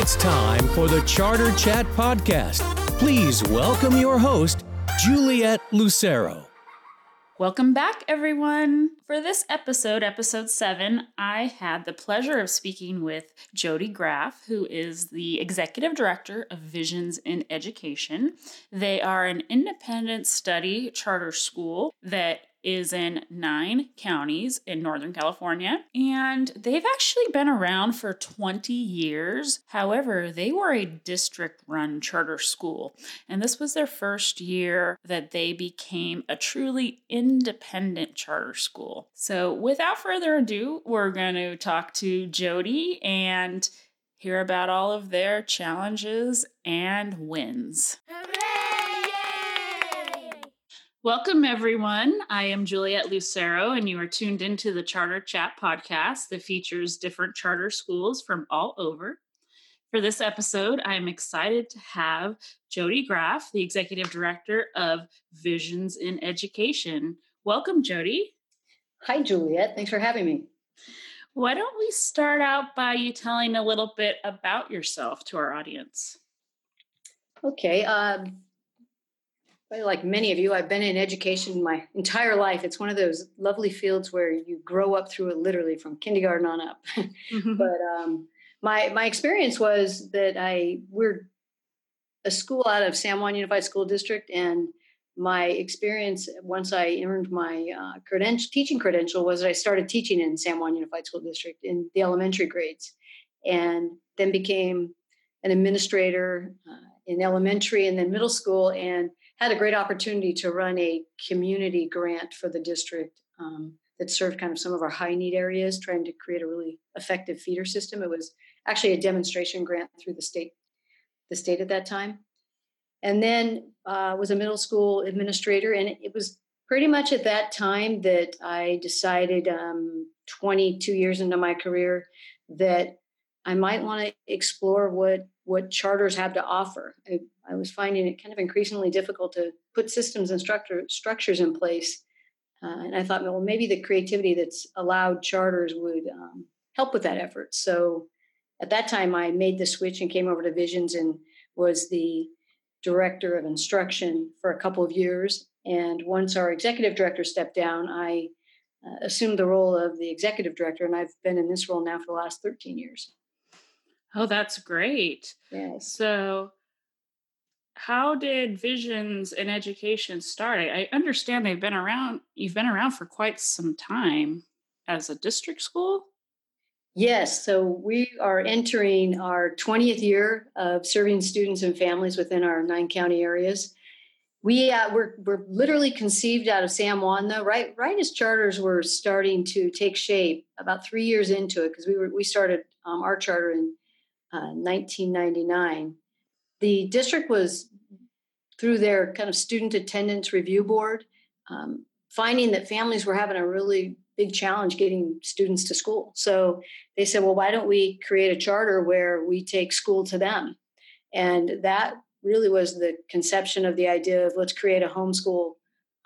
It's time for the Charter Chat Podcast. Please welcome your host, Juliet Lucero. Welcome back, everyone. For this episode, episode seven, I had the pleasure of speaking with Jody Graff, who is the executive director of Visions in Education. They are an independent study charter school that is in nine counties in Northern California, and they've actually been around for 20 years. However, they were a district run charter school, and this was their first year that they became a truly independent charter school. So, without further ado, we're going to talk to Jody and hear about all of their challenges and wins. Welcome, everyone. I am Juliet Lucero, and you are tuned into the Charter Chat podcast that features different charter schools from all over. For this episode, I'm excited to have Jody Graff, the executive director of Visions in Education. Welcome, Jody. Hi, Juliet. Thanks for having me. Why don't we start out by you telling a little bit about yourself to our audience? Okay. Um, like many of you, I've been in education my entire life. It's one of those lovely fields where you grow up through it literally from kindergarten on up. Mm-hmm. but um, my my experience was that I we're a school out of San Juan Unified School District, and my experience once I earned my uh, credential, teaching credential was that I started teaching in San Juan Unified School District in the elementary grades, and then became an administrator uh, in elementary and then middle school, and had a great opportunity to run a community grant for the district um, that served kind of some of our high need areas, trying to create a really effective feeder system. It was actually a demonstration grant through the state, the state at that time, and then uh, was a middle school administrator. And it, was pretty much at that time that I decided, um, 22 years into my career, that I might want to explore what what charters have to offer. I, I, was finding it kind of increasingly difficult to put systems and structure, structures in place. Uh, and I thought, well, maybe the creativity that's allowed charters would um, help with that effort. So at that time, I made the switch and came over to Visions and was the director of instruction for a couple of years. And once our executive director stepped down, I uh, assumed the role of the executive director, and I've been in this role now for the last 13 years. Oh, that's great. Yes. So, how did Visions in Education start? I understand they've been around, you've been around for quite some time as a district school. Yes, so we are entering our 20th year of serving students and families within our nine county areas. We uh, we're, we're literally conceived out of San Juan, though. Right, right as charters were starting to take shape, about three years into it, because we were we started um, our charter in 1999. Uh, the district was, through their kind of student attendance review board, um, finding that families were having a really big challenge getting students to school. So they said, well, why don't we create a charter where we take school to them? And that really was the conception of the idea of let's create a homeschool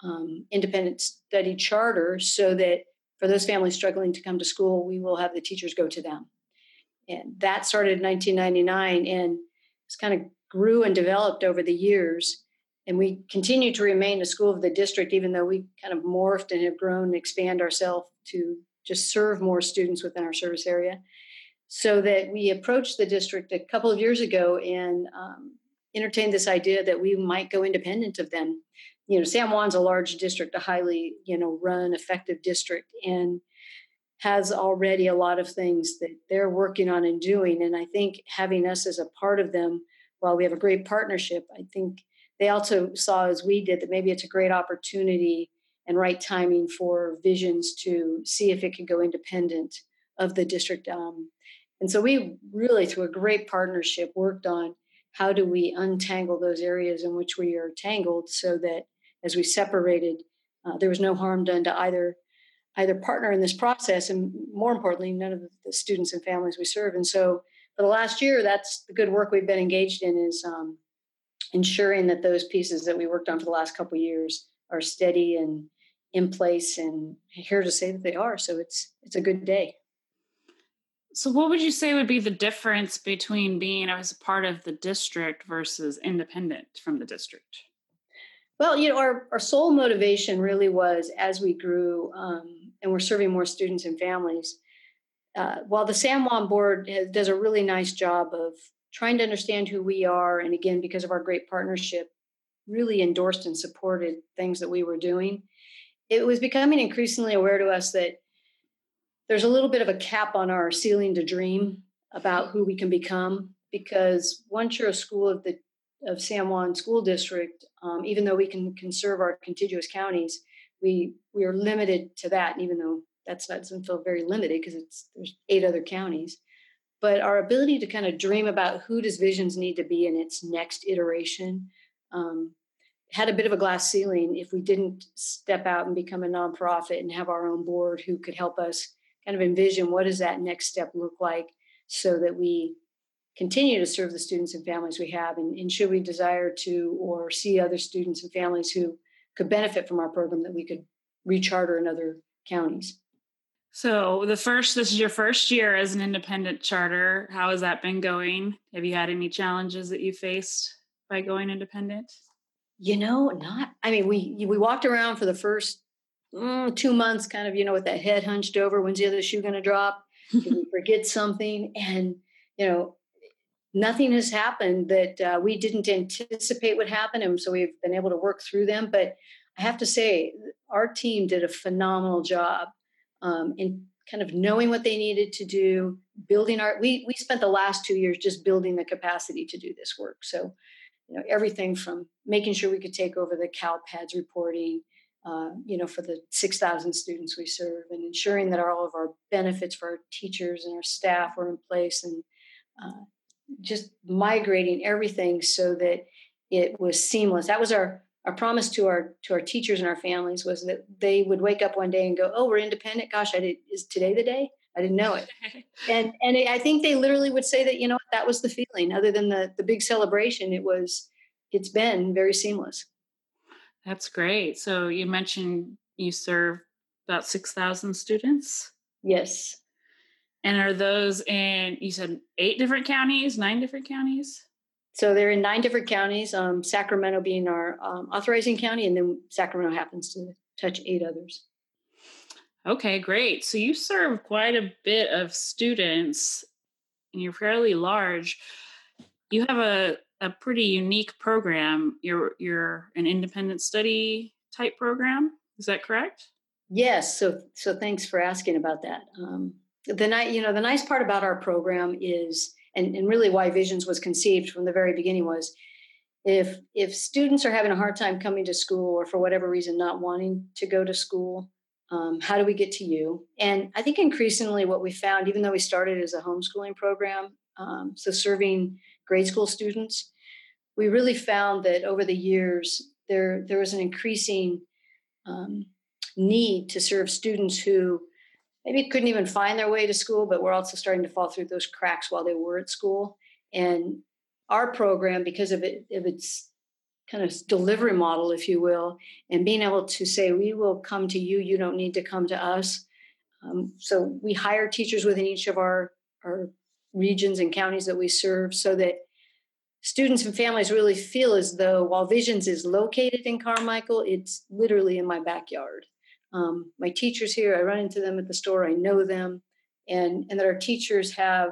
um, independent study charter so that for those families struggling to come to school, we will have the teachers go to them and that started in 1999 and it's kind of grew and developed over the years. And we continue to remain a school of the district even though we kind of morphed and have grown and expand ourselves to just serve more students within our service area. So that we approached the district a couple of years ago and um, entertained this idea that we might go independent of them. You know san juan's a large district a highly you know run effective district. And has already a lot of things that they're working on and doing. And I think having us as a part of them, while we have a great partnership, I think they also saw, as we did, that maybe it's a great opportunity and right timing for Visions to see if it could go independent of the district. Um, and so we really, through a great partnership, worked on how do we untangle those areas in which we are tangled so that as we separated, uh, there was no harm done to either either partner in this process and more importantly none of the students and families we serve. And so for the last year that's the good work we've been engaged in is um, ensuring that those pieces that we worked on for the last couple years are steady and in place and here to say that they are. So it's it's a good day. So, what would you say would be the difference between being as a part of the district versus independent from the district? Well, you know, our, our sole motivation really was as we grew um, and we're serving more students and families. Uh, while the San Juan board has, does a really nice job of trying to understand who we are, and again, because of our great partnership, really endorsed and supported things that we were doing, it was becoming increasingly aware to us that there's a little bit of a cap on our ceiling to dream about who we can become because once you're a school of the of San Juan School District, um, even though we can conserve our contiguous counties, we we are limited to that. even though that's not doesn't feel very limited because it's there's eight other counties, but our ability to kind of dream about who does Visions need to be in its next iteration um, had a bit of a glass ceiling if we didn't step out and become a nonprofit and have our own board who could help us kind of envision what does that next step look like so that we continue to serve the students and families we have and, and should we desire to or see other students and families who could benefit from our program that we could recharter in other counties so the first this is your first year as an independent charter how has that been going have you had any challenges that you faced by going independent you know not i mean we we walked around for the first mm, two months, kind of, you know, with that head hunched over. When's the other shoe going to drop? Did we forget something? And, you know, nothing has happened that uh, we didn't anticipate would happen. And so we've been able to work through them. But I have to say, our team did a phenomenal job um, in kind of knowing what they needed to do, building our, we, we spent the last two years just building the capacity to do this work. So, you know, everything from making sure we could take over the CalPADS reporting, uh, you know, for the 6,000 students we serve and ensuring that all of our benefits for our teachers and our staff were in place and uh, just migrating everything so that it was seamless. That was our, our promise to our to our teachers and our families was that they would wake up one day and go, "Oh, we're independent. Gosh, I did. Is today the day? I didn't know it." and and I think they literally would say that you know that was the feeling. Other than the the big celebration, it was it's been very seamless. That's great. So you mentioned you serve about 6,000 students? Yes. And are those in, you said eight different counties, nine different counties? So they're in nine different counties, um, Sacramento being our um, authorizing county, and then Sacramento happens to touch eight others. Okay, great. So you serve quite a bit of students and you're fairly large. You have a a pretty unique program. You're you're an independent study type program. Is that correct? Yes. So so thanks for asking about that. Um, the night you know the nice part about our program is and, and really why Visions was conceived from the very beginning was if if students are having a hard time coming to school or for whatever reason not wanting to go to school um, how do we get to you? And i think increasingly what we found even though we started as a homeschooling program um, so serving grade school students we really found that over the years there there was an increasing um, need to serve students who maybe couldn't even find their way to school, but were also starting to fall through those cracks while they were at school. And our program, because of it, of its kind of delivery model, if you will, and being able to say, we will come to you, you don't need to come to us. Um, so we hire teachers within each of our, our regions and counties that we serve so that students and families really feel as though while Visions is located in Carmichael, it's literally in my backyard. Um, my teachers here, I run into them at the store, I know them, and, and that our teachers have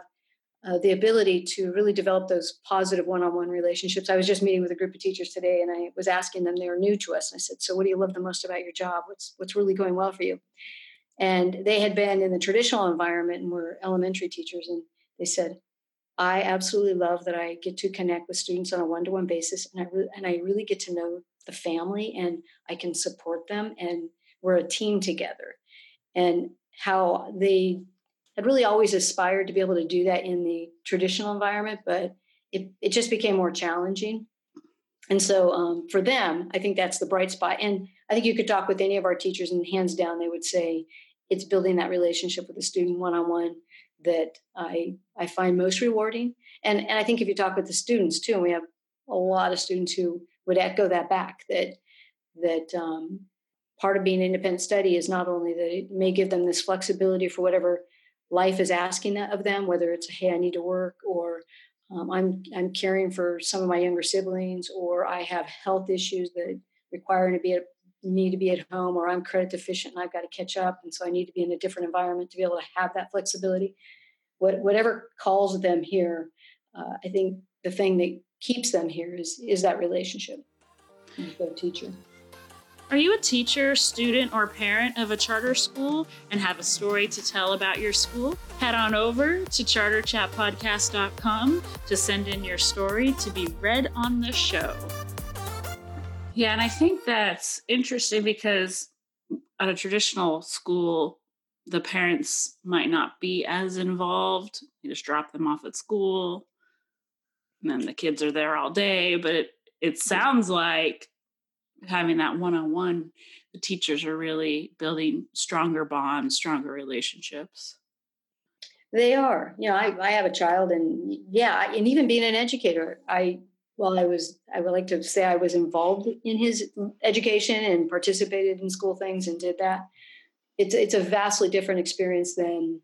uh, the ability to really develop those positive one-on-one relationships. I was just meeting with a group of teachers today, and I was asking them; they were new to us, and I said, "So, what do you love the most about your job? What's what's really going well for you?" And they had been in the traditional environment and were elementary teachers, and they said, I absolutely love that I get to connect with students on a one-to-one basis, and I re- and I really get to know the family, and I can support them, and we're a team together. And how they had really always aspired to be able to do that in the traditional environment, but it it just became more challenging. And so um, for them, I think that's the bright spot. And I think you could talk with any of our teachers, and hands down, they would say it's building that relationship with the student one on one that I I find most rewarding. And and I think if you talk with the students too, and we have a lot of students who would echo that back that that um, part of being an independent study is not only that it may give them this flexibility for whatever life is asking that of them, whether it's hey, I need to work, or um, I'm I'm caring for some of my younger siblings, or I have health issues that require to be at, me to be at home, or I'm credit deficient and I've got to catch up, and so I need to be in a different environment to be able to have that flexibility. What, whatever calls them here, uh, I think the thing that keeps them here is is that relationship with their teacher. Are you a teacher, student, or parent of a charter school and have a story to tell about your school? Head on over to charterchatpodcast.com to send in your story to be read on the show. Yeah, and I think that's interesting because at a traditional school, the parents might not be as involved. You just drop them off at school, and then the kids are there all day. But it, it sounds like having that one on one, the teachers are really building stronger bonds, stronger relationships. They are. You know, I, I have a child, and yeah, and even being an educator, I well, I was I would like to say I was involved in his education and participated in school things and did that. It's it's a vastly different experience than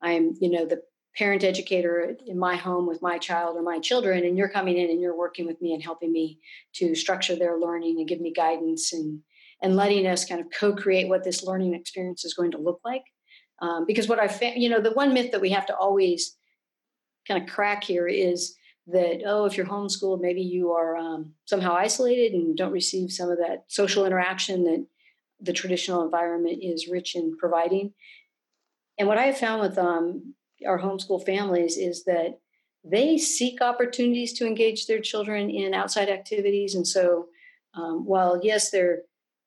I'm, you know, the parent educator in my home with my child or my children and you're coming in and you're working with me and helping me to structure their learning and give me guidance and and letting us kind of co-create what this learning experience is going to look like. Um, because what i you know the one myth that we have to always kind of crack here is that oh if you're homeschooled maybe you are um, somehow isolated and don't receive some of that social interaction that the traditional environment is rich in providing. And what i have found with um, our homeschool families is that they seek opportunities to engage their children in outside activities. And so um, while yes they're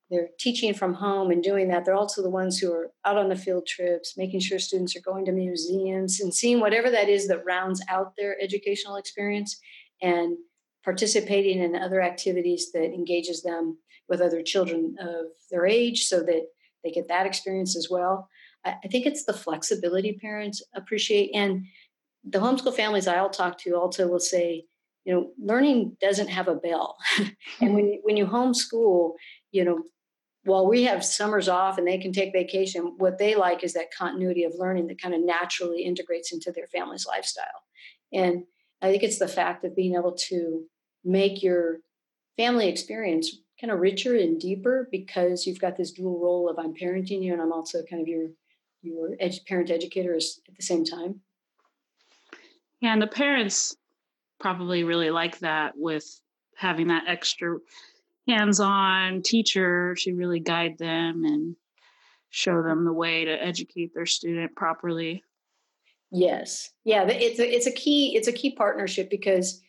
they're teaching from home and doing that they're also the ones who are out on the field trips making sure students are going to museums and seeing whatever that is that rounds out their educational experience and participating in other activities that engages them with other children of their age so that they get that experience as well I think it's the flexibility parents appreciate. And the homeschool families I'll talk to also will say, you know, learning doesn't have a bell. and when, mm-hmm. when you homeschool, you know, while we have summers off and they can take vacation, what they like is that continuity of learning that kind of naturally integrates into their family's lifestyle. And I think it's the fact of being able to make your family experience kind of richer and deeper because you've got this dual role of I'm parenting you and I'm also kind of your your ed- parent educators at the same time. Yeah, and the parents probably really like that with having that extra hands-on teacher to really guide them and show them the way to educate their student properly. Yes, yeah, it's a, it's a key it's a key partnership because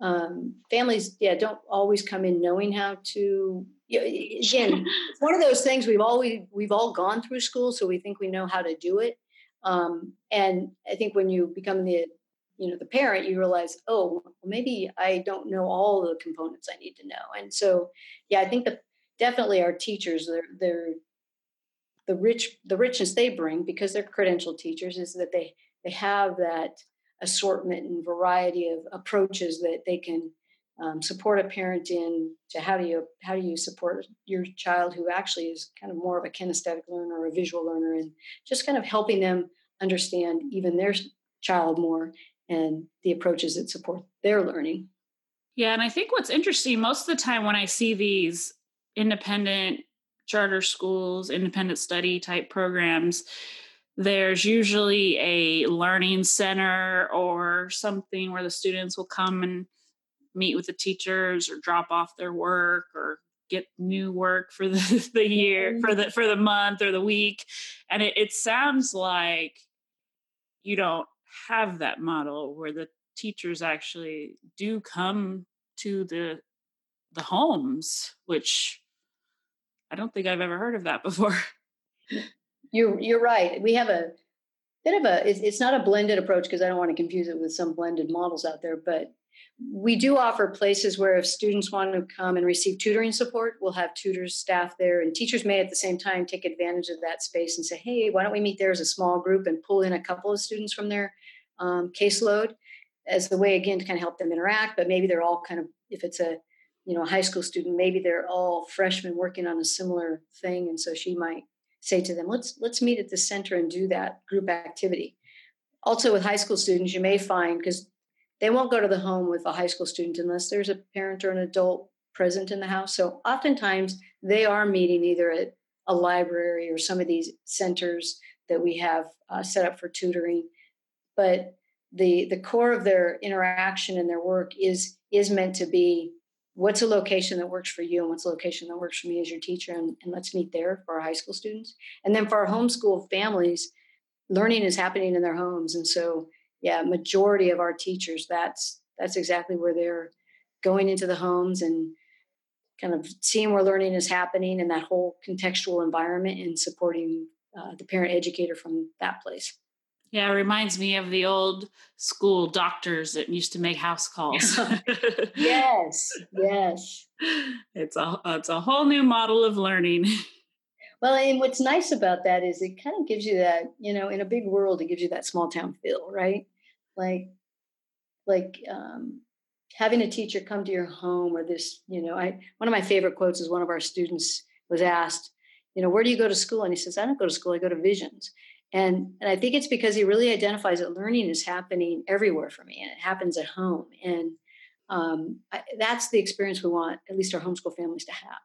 um, families yeah don't always come in knowing how to again it's one of those things we've all we, we've all gone through school so we think we know how to do it. Um, and i think when you become the you know the parent you realize oh well, maybe i don't know all the components i need to know. And so yeah i think that definitely our teachers they're, they're the rich the richness they bring because they're credentialed teachers is that they they have that assortment and variety of approaches that they can um, support a parent in to how do you how do you support your child who actually is kind of more of a kinesthetic learner or a visual learner and just kind of helping them understand even their child more and the approaches that support their learning. Yeah and i think what's interesting most of the time when i see these independent charter schools independent study type programs there's usually a learning center or something where the students will come and meet with the teachers or drop off their work or get mm. new work for the, the year for mm. the for the month or the week. And it, it sounds like you don't have that model where the teachers actually do come to the the homes which i don't think i've ever heard of that before. You're you're right. We have a bit of a it's, it's not a blended approach because I don't want to confuse it with some blended models out there, but we do offer places where if students want to come and receive tutoring support, we'll have tutors staff there, and teachers may at the same time take advantage of that space and say, "Hey, why don't we meet there as a small group and pull in a couple of students from their um, caseload as the way again to kind of help them interact." But maybe they're all kind of if it's a you know a high school student, maybe they're all freshmen working on a similar thing, and so she might say to them, let's let's meet at the center and do that group activity. Also, with high school students, you may find because they won't go to the home with a high school student unless there's a parent or an adult present in the house. So oftentimes they are meeting either at a library or some of these centers that we have uh, set up for tutoring. But the the core of their interaction and their work is is meant to be what's a location that works for you and what's a location that works for me as your teacher and, and let's meet there for our high school students and then for our homeschool families learning is happening in their homes and so yeah majority of our teachers that's that's exactly where they're going into the homes and kind of seeing where learning is happening and that whole contextual environment and supporting uh, the parent educator from that place yeah, it reminds me of the old school doctors that used to make house calls. yes, yes. It's a it's a whole new model of learning. Well, and what's nice about that is it kind of gives you that, you know, in a big world, it gives you that small town feel, right? Like, like um, having a teacher come to your home or this, you know, I one of my favorite quotes is one of our students was asked, you know, where do you go to school? And he says, I don't go to school, I go to Visions. And, and I think it's because he really identifies that learning is happening everywhere for me and it happens at home. And um, I, that's the experience we want at least our homeschool families to have.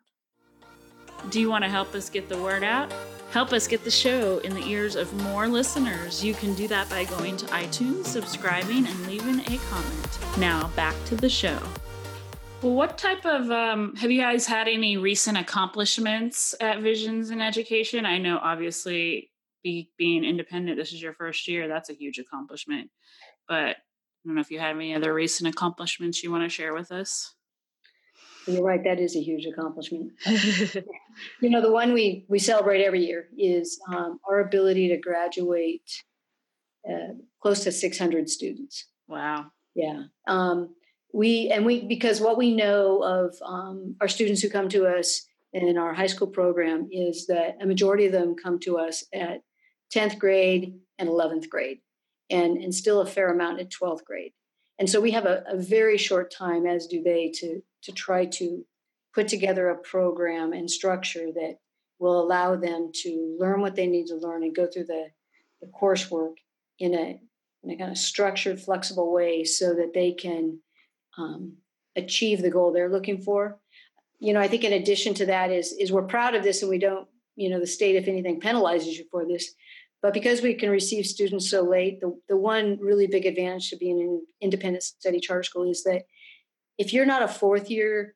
Do you want to help us get the word out? Help us get the show in the ears of more listeners. You can do that by going to iTunes, subscribing, and leaving a comment. Now, back to the show. Well, what type of um, have you guys had any recent accomplishments at Visions in Education? I know obviously be being independent this is your first year that's a huge accomplishment but i don't know if you have any other recent accomplishments you want to share with us you're right that is a huge accomplishment. You know the one we we celebrate every year is um, our ability to graduate uh, close to 600 students. Wow. Yeah um, we and we because what we know of um, our students who come to us in our high school program is that a majority of them come to us at 10th grade and 11th grade, and, and still a fair amount at 12th grade. And so we have a, a very short time, as do they, to, to try to put together a program and structure that will allow them to learn what they need to learn and go through the, the coursework in a, in a kind of structured, flexible way so that they can um, achieve the goal they're looking for. You know, I think in addition to that is is we're proud of this and we don't, you know, the state, if anything, penalizes you for this. But because we can receive students so late, the, the one really big advantage to being an independent study charter school is that if you're not a fourth year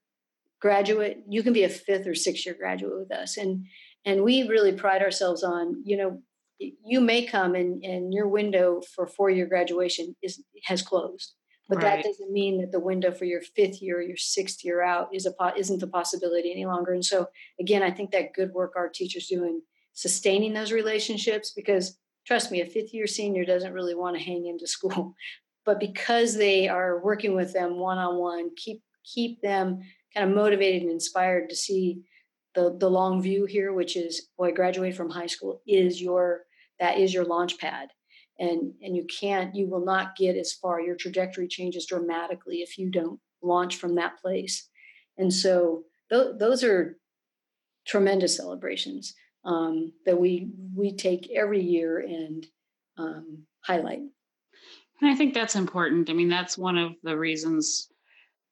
graduate, you can be a fifth or sixth year graduate with us. And and we really pride ourselves on, you know, you may come and, and your window for four year graduation is has closed. But right. that doesn't mean that the window for your fifth year or your sixth year out is a isn't a possibility any longer. And so again, I think that good work our teachers do in sustaining those relationships because trust me, a fifth year senior doesn't really want to hang into school. But because they are working with them one on one, keep keep them kind of motivated and inspired to see the the long view here, which is boy, graduate from high school is your that is your launch pad. And and you can't, you will not get as far. Your trajectory changes dramatically if you don't launch from that place. And so th- those are tremendous celebrations um, that we we take every year and um, highlight. And I think that's important. I mean, that's one of the reasons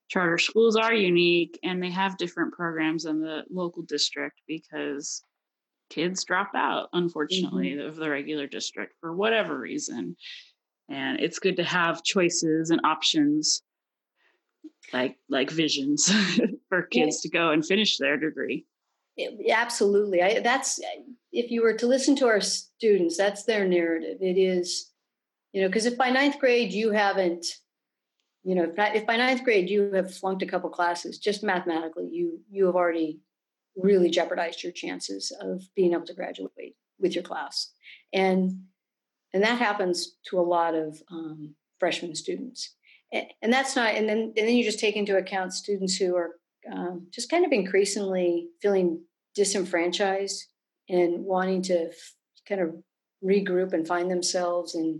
charter schools are unique and they have different programs in the local district because kids drop out, unfortunately, mm-hmm. of the regular district for whatever reason. And it's good to have choices and options like like visions for kids yeah. to go and finish their degree. It, absolutely. I, that's if you were to listen to our students, that's their narrative. It is, you know, because if by ninth grade you haven't, you know, if, by ninth grade you have flunked a couple classes, just mathematically, you you have already really jeopardized your chances of being able to graduate with your class, and and that happens to a lot of um, freshman students, and, and that's not. And then and then you just take into account students who are um, just kind of increasingly feeling disenfranchised and wanting to f- kind of regroup and find themselves and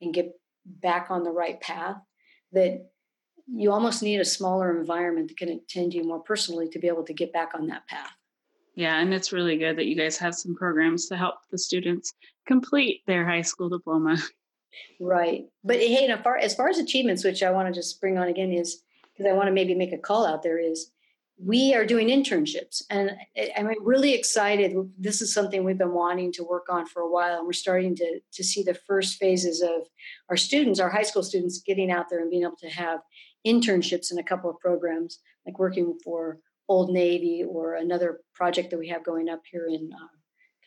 and get back on the right path that you almost need a smaller environment that can attend you more personally to be able to get back on that path Yeah, and it's really good that you guys have some programs to help the students complete their high school diploma. Right. But hey, as far, as far as achievements, which I want to just bring on again is because I want to maybe make a call out there is we are doing internships and I'm really excited. This is something we've been wanting to work on for a while, and we're starting to, to see the first phases of our students, our high school students, getting out there and being able to have internships in a couple of programs, like working for Old Navy or another project that we have going up here in uh,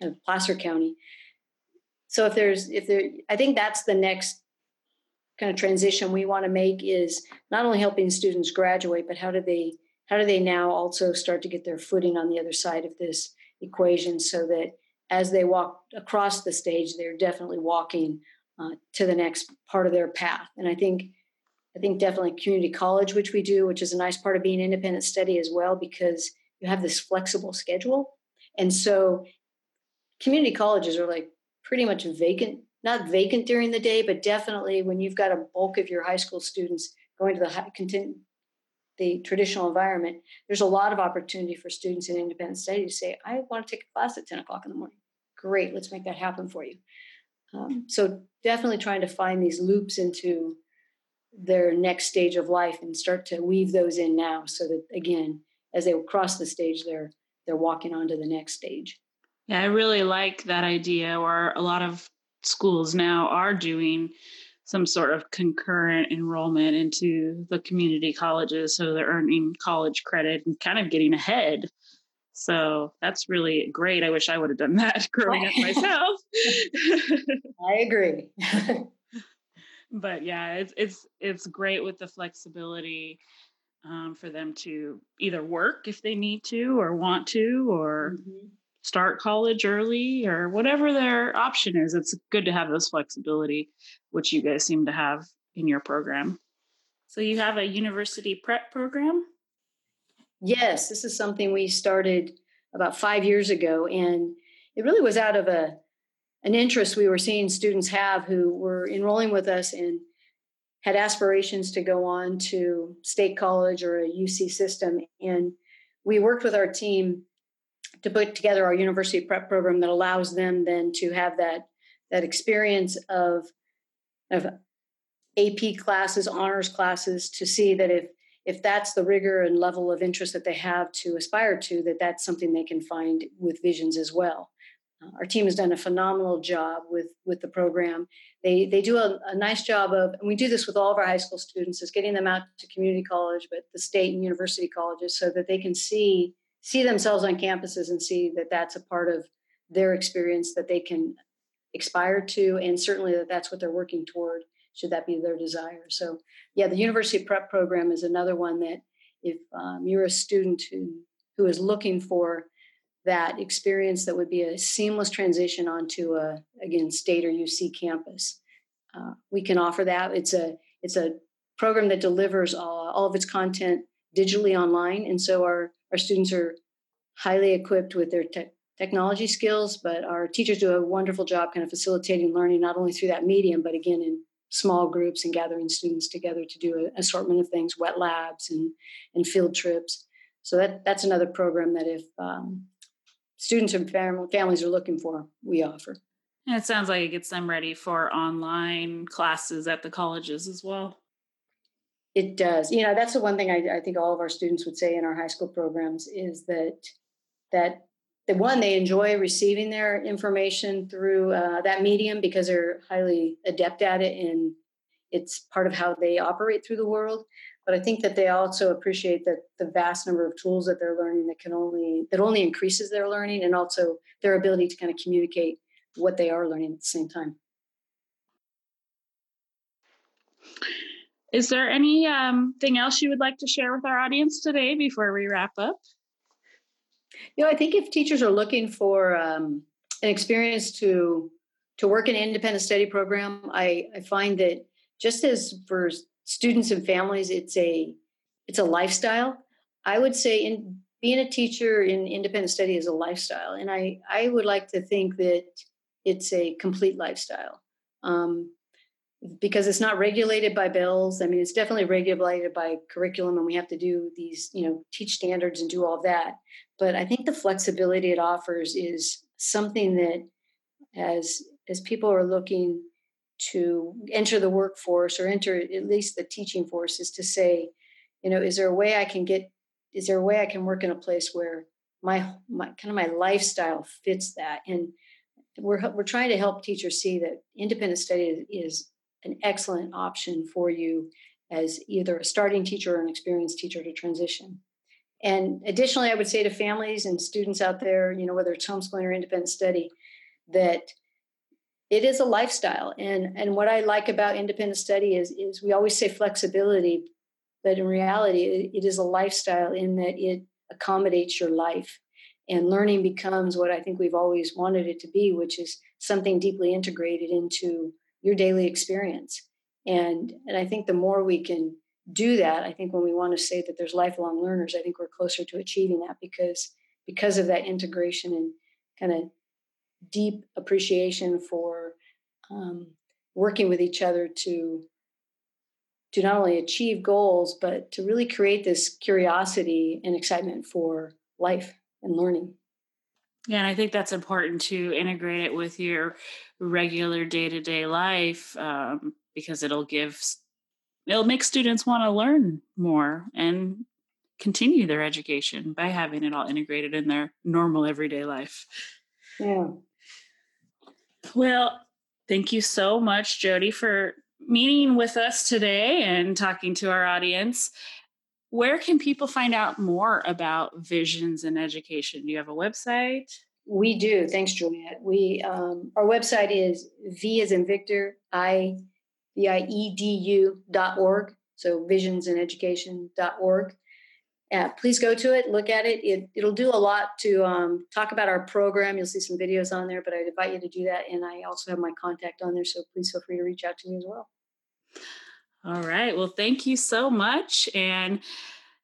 kind of Placer County. So if there's if there, I think that's the next kind of transition we want to make is not only helping students graduate, but how do they how do they now also start to get their footing on the other side of this equation so that as they walk across the stage, they're definitely walking uh, to the next part of their path. And I think I think definitely community college, which we do, which is a nice part of being independent study as well, because you have this flexible schedule. And so community colleges are like pretty much vacant, not vacant during the day, but definitely when you've got a bulk of your high school students going to the high, continue, the traditional environment, there's a lot of opportunity for students in independent study to say, I want to take a class at 10 o'clock in the morning. Great, let's make that happen for you. Um, so definitely trying to find these loops into their next stage of life and start to weave those in now so that again, as they cross the stage, they're they're walking on to the next stage. Yeah, I really like that idea or a lot of schools now are doing some sort of concurrent enrollment into the community colleges so they're earning college credit and kind of getting ahead. So that's really great. I wish i would have done that growing up myself. I agree. But yeah it's it's it's great with the flexibility um, for them to either work if they need to or want to or mm-hmm. Start college early or whatever their option is it's good to have this flexibility which you guys seem to have in your program. So you have a university prep program? Yes, this is something we started about five years ago, and it really was out of a an interest we were seeing students have who were enrolling with us and had aspirations to go on to state college or a UC system. And we worked with our team to put together our university prep program that allows them then to have that that experience of of AP classes, honors classes, to see that if if that's the rigor and level of interest that they have to aspire to, that that's something they can find with Visions as well. Uh, our team has done a phenomenal job with with the program. They they do a, a, nice job of, and we do this with all of our high school students, is getting them out to community college, but the state and university colleges, so that they can see see themselves on campuses and see that that's a part of their experience that they can expired to, and certainly that that's what they're working toward, should that be their desire. So, yeah, the university prep program is another one that if um, you're a student who, who is looking for that experience that would be a seamless transition onto a again state or UC campus, uh, we can offer that. It's a it's a program that delivers all, all of its content digitally online, and so our our students are highly equipped with their te- technology skills, but our teachers do a wonderful job kind of facilitating learning, not only through that medium, but again in small groups and gathering students together to do an assortment of things, wet labs and, and field trips. So that, that's another program that if um, students and fam- families are looking for, we offer. And it sounds like it gets them ready for online classes at the colleges as well. It does. You know, that's the one thing I, I think all of our students would say in our high school programs is that that the one they enjoy receiving their information through uh, that medium because they're highly adept at it and it's part of how they operate through the world but i think that they also appreciate that the vast number of tools that they're learning that can only that only increases their learning and also their ability to kind of communicate what they are learning at the same time is there anything um, else you would like to share with our audience today before we wrap up you know, I think if teachers are looking for um, an experience to to work in an independent study program, I, I find that just as for students and families, it's a it's a lifestyle. I would say in being a teacher in independent study is a lifestyle, and I I would like to think that it's a complete lifestyle. Um, because it's not regulated by bills. I mean, it's definitely regulated by curriculum, and we have to do these, you know, teach standards and do all that. But I think the flexibility it offers is something that, as as people are looking to enter the workforce or enter at least the teaching force, is to say, you know, is there a way I can get? Is there a way I can work in a place where my my kind of my lifestyle fits that and we're we're trying to help teachers see that independent study is an excellent option for you as either a starting teacher or an experienced teacher to transition. And additionally, I would say to families and students out there, you know, whether it's homeschooling or independent study, that it is a lifestyle. And and what I like about independent study is is we always say flexibility, but in reality, it, it is a lifestyle in that it accommodates your life. And learning becomes what I think we've always wanted it to be, which is something deeply integrated into your daily experience. And and I think the more we can do that, I think when we want to say that there's lifelong learners, I think we're closer to achieving that because because of that integration and kind of deep appreciation for um, working with each other to to not only achieve goals but to really create this curiosity and excitement for life and learning yeah and i think that's important to integrate it with your regular day-to-day life um, because it'll give it'll make students want to learn more and continue their education by having it all integrated in their normal everyday life. Yeah. Well thank you so much jody for meeting with us today and talking to our audience where can people find out more about visions in education do you have a website we do. Thanks, Juliet. We um, our website is V as in Victor, I V I E D U dot org. So visions and education dot org. Uh, please go to it, look at it. it it'll do a lot to um, talk about our program. You'll see some videos on there, but I'd invite you to do that. And I also have my contact on there, so please feel free to reach out to me as well. All right. Well, thank you so much. And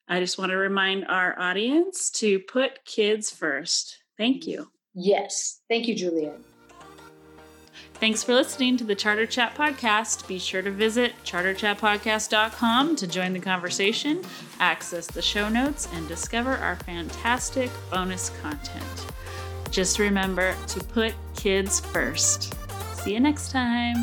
I just want to remind our audience to put kids first. Thank you. Yes. Thank you, Juliet. Thanks for listening to the Charter Chat Podcast. Be sure to visit charterchatpodcast.com to join the conversation, access the show notes, and discover our fantastic bonus content. Just remember to put kids first. See you next time.